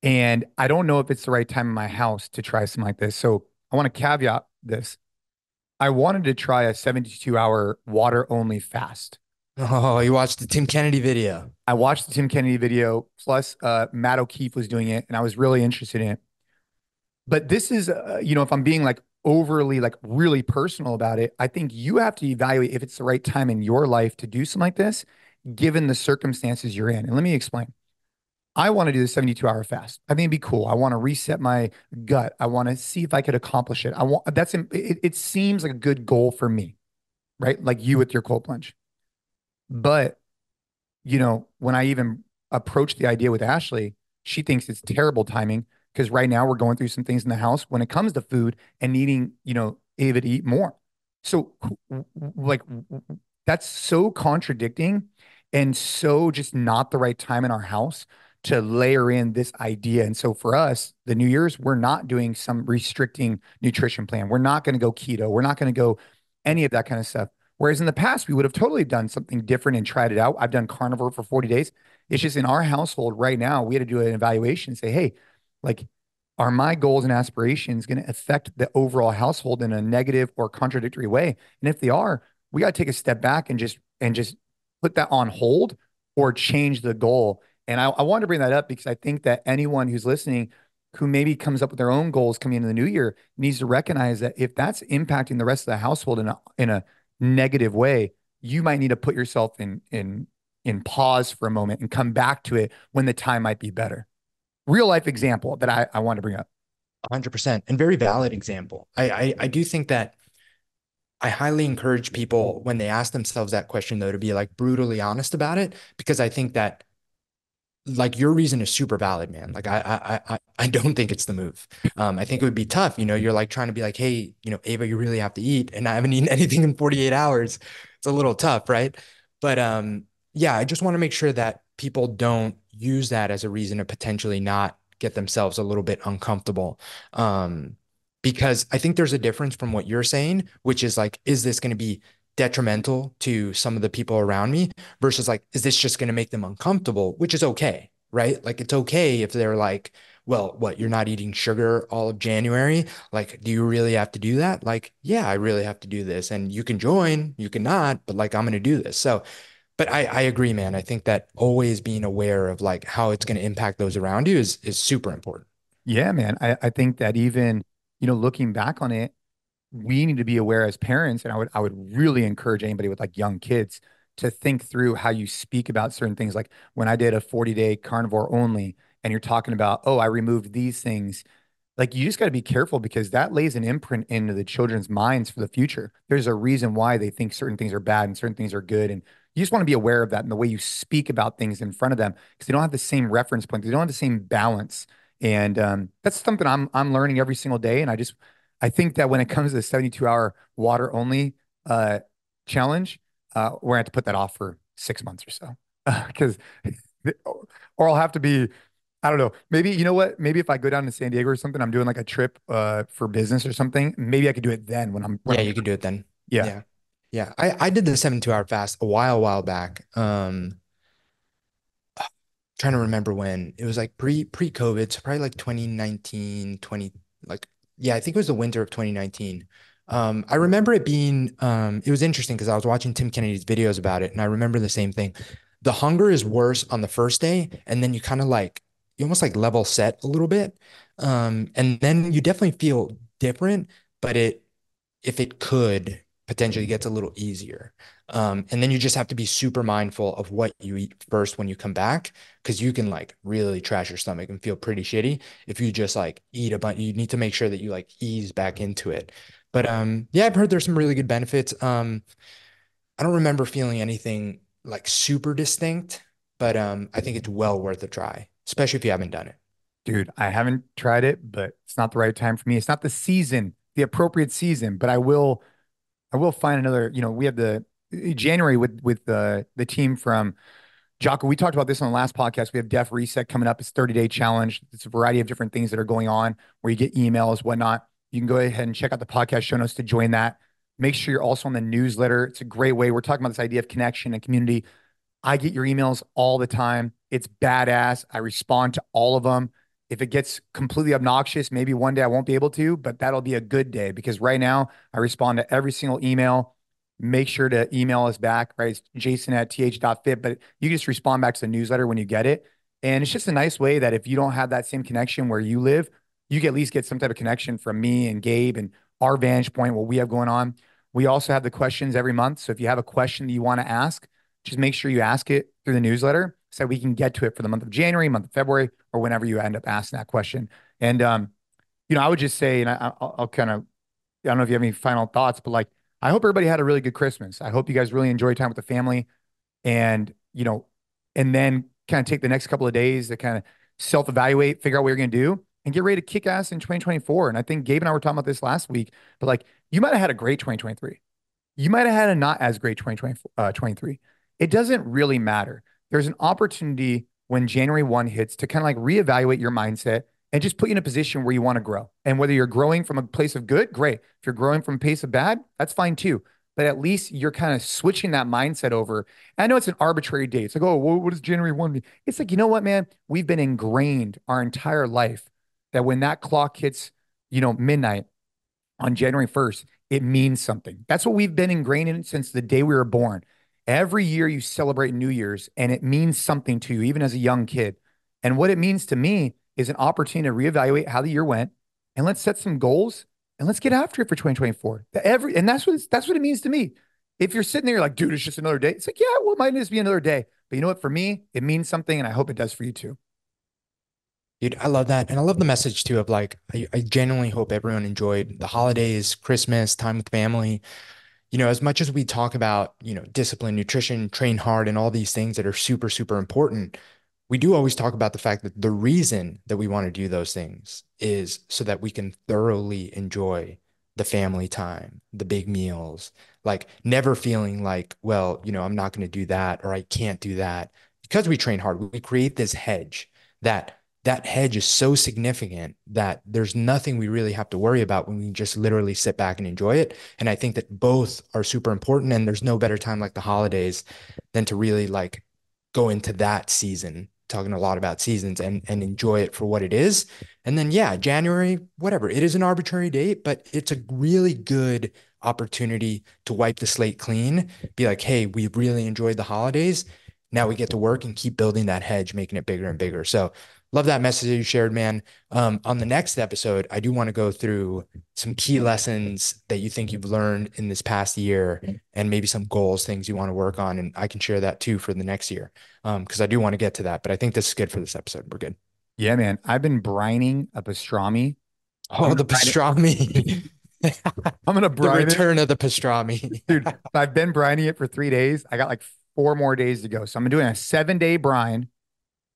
And I don't know if it's the right time in my house to try something like this. So I want to caveat this. I wanted to try a 72 hour water only fast. Oh, you watched the Tim Kennedy video. I watched the Tim Kennedy video. Plus, uh, Matt O'Keefe was doing it, and I was really interested in it. But this is, uh, you know, if I'm being like overly, like really personal about it, I think you have to evaluate if it's the right time in your life to do something like this given the circumstances you're in. And let me explain. I want to do the 72 hour fast. I think it'd be cool. I want to reset my gut. I want to see if I could accomplish it. I want that's it, it seems like a good goal for me, right? Like you with your cold plunge. But you know, when I even approached the idea with Ashley, she thinks it's terrible timing because right now we're going through some things in the house when it comes to food and needing, you know, Ava to eat more. So like that's so contradicting and so just not the right time in our house to layer in this idea. And so for us, the New Year's, we're not doing some restricting nutrition plan. We're not going to go keto. We're not going to go any of that kind of stuff. Whereas in the past, we would have totally done something different and tried it out. I've done carnivore for 40 days. It's just in our household right now, we had to do an evaluation and say, hey, like, are my goals and aspirations going to affect the overall household in a negative or contradictory way? And if they are, we got to take a step back and just and just put that on hold or change the goal. And I, I wanted to bring that up because I think that anyone who's listening who maybe comes up with their own goals coming into the new year needs to recognize that if that's impacting the rest of the household in a in a negative way, you might need to put yourself in in in pause for a moment and come back to it when the time might be better. Real life example that I, I want to bring up. 100% and very valid example. I, I I do think that I highly encourage people when they ask themselves that question though to be like brutally honest about it because I think that like your reason is super valid, man. Like I I I I don't think it's the move. Um, I think it would be tough. You know, you're like trying to be like, hey, you know, Ava, you really have to eat, and I haven't <laughs> eaten anything in 48 hours. It's a little tough, right? But um, yeah, I just want to make sure that people don't use that as a reason to potentially not get themselves a little bit uncomfortable. Um, because I think there's a difference from what you're saying, which is like, is this going to be detrimental to some of the people around me versus like, is this just going to make them uncomfortable, which is okay, right? Like, it's okay if they're like, well, what, you're not eating sugar all of January? Like, do you really have to do that? Like, yeah, I really have to do this. And you can join, you cannot, but like, I'm going to do this. So, but I, I agree, man. I think that always being aware of like how it's going to impact those around you is, is super important. Yeah, man. I, I think that even you know, looking back on it, we need to be aware as parents, and I would I would really encourage anybody with like young kids to think through how you speak about certain things. Like when I did a 40 day carnivore only, and you're talking about, oh, I removed these things. Like you just got to be careful because that lays an imprint into the children's minds for the future. There's a reason why they think certain things are bad and certain things are good. And you just want to be aware of that and the way you speak about things in front of them because they don't have the same reference point. They don't have the same balance and um, that's something I'm I'm learning every single day. And I just I think that when it comes to the 72 hour water only uh, challenge, uh, we're gonna have to put that off for six months or so <laughs> because, <laughs> or I'll have to be. I don't know. Maybe you know what? Maybe if I go down to San Diego or something, I'm doing like a trip uh, for business or something. Maybe I could do it then when I'm. When yeah, I'm, you can do it then. Yeah. Yeah. Yeah. I, I did the 72 hour fast a while, while back. Um, trying to remember when it was like pre pre COVID, so probably like 2019, 20 like yeah, I think it was the winter of 2019. Um, I remember it being um, it was interesting because I was watching Tim Kennedy's videos about it, and I remember the same thing. The hunger is worse on the first day, and then you kind of like you almost like level set a little bit. Um, and then you definitely feel different, but it if it could potentially gets a little easier. Um, and then you just have to be super mindful of what you eat first when you come back, because you can like really trash your stomach and feel pretty shitty if you just like eat a bunch. You need to make sure that you like ease back into it. But um, yeah, I've heard there's some really good benefits. Um, I don't remember feeling anything like super distinct, but um, I think it's well worth a try, especially if you haven't done it. Dude, I haven't tried it, but it's not the right time for me. It's not the season, the appropriate season, but I will I will find another, you know, we have the eh, January with with the the team from Jocko. We talked about this on the last podcast. We have Def Reset coming up. It's 30 day challenge. It's a variety of different things that are going on where you get emails, whatnot. You can go ahead and check out the podcast show notes to join that. Make sure you're also on the newsletter. It's a great way. We're talking about this idea of connection and community. I get your emails all the time. It's badass. I respond to all of them. If it gets completely obnoxious, maybe one day I won't be able to, but that'll be a good day because right now I respond to every single email. Make sure to email us back, right? It's jason at th.fit, but you just respond back to the newsletter when you get it. And it's just a nice way that if you don't have that same connection where you live, you can at least get some type of connection from me and Gabe and our vantage point, what we have going on. We also have the questions every month. So if you have a question that you want to ask, just make sure you ask it through the newsletter so we can get to it for the month of January, month of February, or whenever you end up asking that question. And, um, you know, I would just say, and I, will I'll kind of, I don't know if you have any final thoughts, but like, I hope everybody had a really good Christmas. I hope you guys really enjoyed time with the family and, you know, and then kind of take the next couple of days to kind of self evaluate, figure out what you're going to do and get ready to kick ass in 2024. And I think Gabe and I were talking about this last week, but like, you might have had a great 2023. You might have had a not as great 2023. Uh, it doesn't really matter there's an opportunity when January 1 hits to kind of like reevaluate your mindset and just put you in a position where you want to grow. And whether you're growing from a place of good, great. If you're growing from a place of bad, that's fine too. But at least you're kind of switching that mindset over. And I know it's an arbitrary date. It's like, oh, what does January 1 mean? It's like, you know what, man? We've been ingrained our entire life that when that clock hits, you know, midnight on January 1st, it means something. That's what we've been ingrained in since the day we were born. Every year you celebrate New Year's and it means something to you, even as a young kid. And what it means to me is an opportunity to reevaluate how the year went and let's set some goals and let's get after it for 2024. Every and that's what that's what it means to me. If you're sitting there you're like, dude, it's just another day. It's like, yeah, well, it might just be another day. But you know what? For me, it means something, and I hope it does for you too. Dude, I love that. And I love the message too of like, I, I genuinely hope everyone enjoyed the holidays, Christmas, time with family you know, as much as we talk about, you know, discipline, nutrition, train hard, and all these things that are super, super important, we do always talk about the fact that the reason that we want to do those things is so that we can thoroughly enjoy the family time, the big meals, like never feeling like, well, you know, I'm not going to do that or I can't do that. Because we train hard, we create this hedge that that hedge is so significant that there's nothing we really have to worry about when we just literally sit back and enjoy it. And I think that both are super important. And there's no better time like the holidays than to really like go into that season, talking a lot about seasons and and enjoy it for what it is. And then yeah, January, whatever. It is an arbitrary date, but it's a really good opportunity to wipe the slate clean, be like, hey, we really enjoyed the holidays. Now we get to work and keep building that hedge, making it bigger and bigger. So love that message that you shared, man. Um, on the next episode, I do want to go through some key lessons that you think you've learned in this past year and maybe some goals, things you want to work on. And I can share that too for the next year. Um, cause I do want to get to that, but I think this is good for this episode. We're good. Yeah, man. I've been brining a pastrami. Oh, the pastrami. I'm gonna brine <laughs> the return it. of the pastrami. <laughs> Dude, I've been brining it for three days. I got like four more days to go. So I'm doing a seven day brine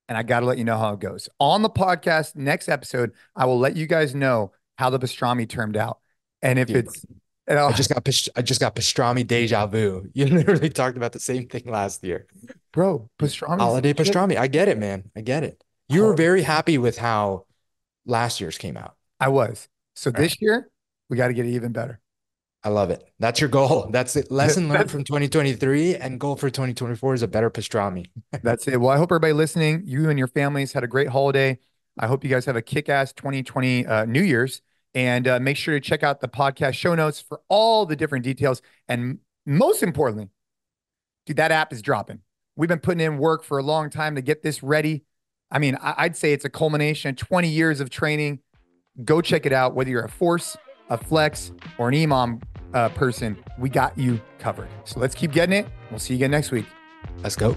and I got to let you know how it goes. On the podcast, next episode, I will let you guys know how the pastrami turned out. And if it's And I'll- I just got I just got pastrami deja vu. <laughs> You literally talked about the same thing last year. bro, pastrami. Holiday pastrami. I get it, man. I get it. You were very happy with how last year's came out. I was. So Right. this year, we got to get it even better. I love it. That's your goal. That's the lesson learned from 2023 and goal for 2024 is a better pastrami. <laughs> That's it. Well, I hope everybody listening, you and your families had a great holiday. I hope you guys have a kick-ass 2020 uh, New Year's, and uh, make sure to check out the podcast show notes for all the different details. And most importantly, dude, that app is dropping. We've been putting in work for a long time to get this ready. I mean, I- I'd say it's a culmination of 20 years of training. Go check it out. Whether you're a force, a flex, or an EMOM uh, person, we got you covered. So let's keep getting it. We'll see you again next week. Let's go.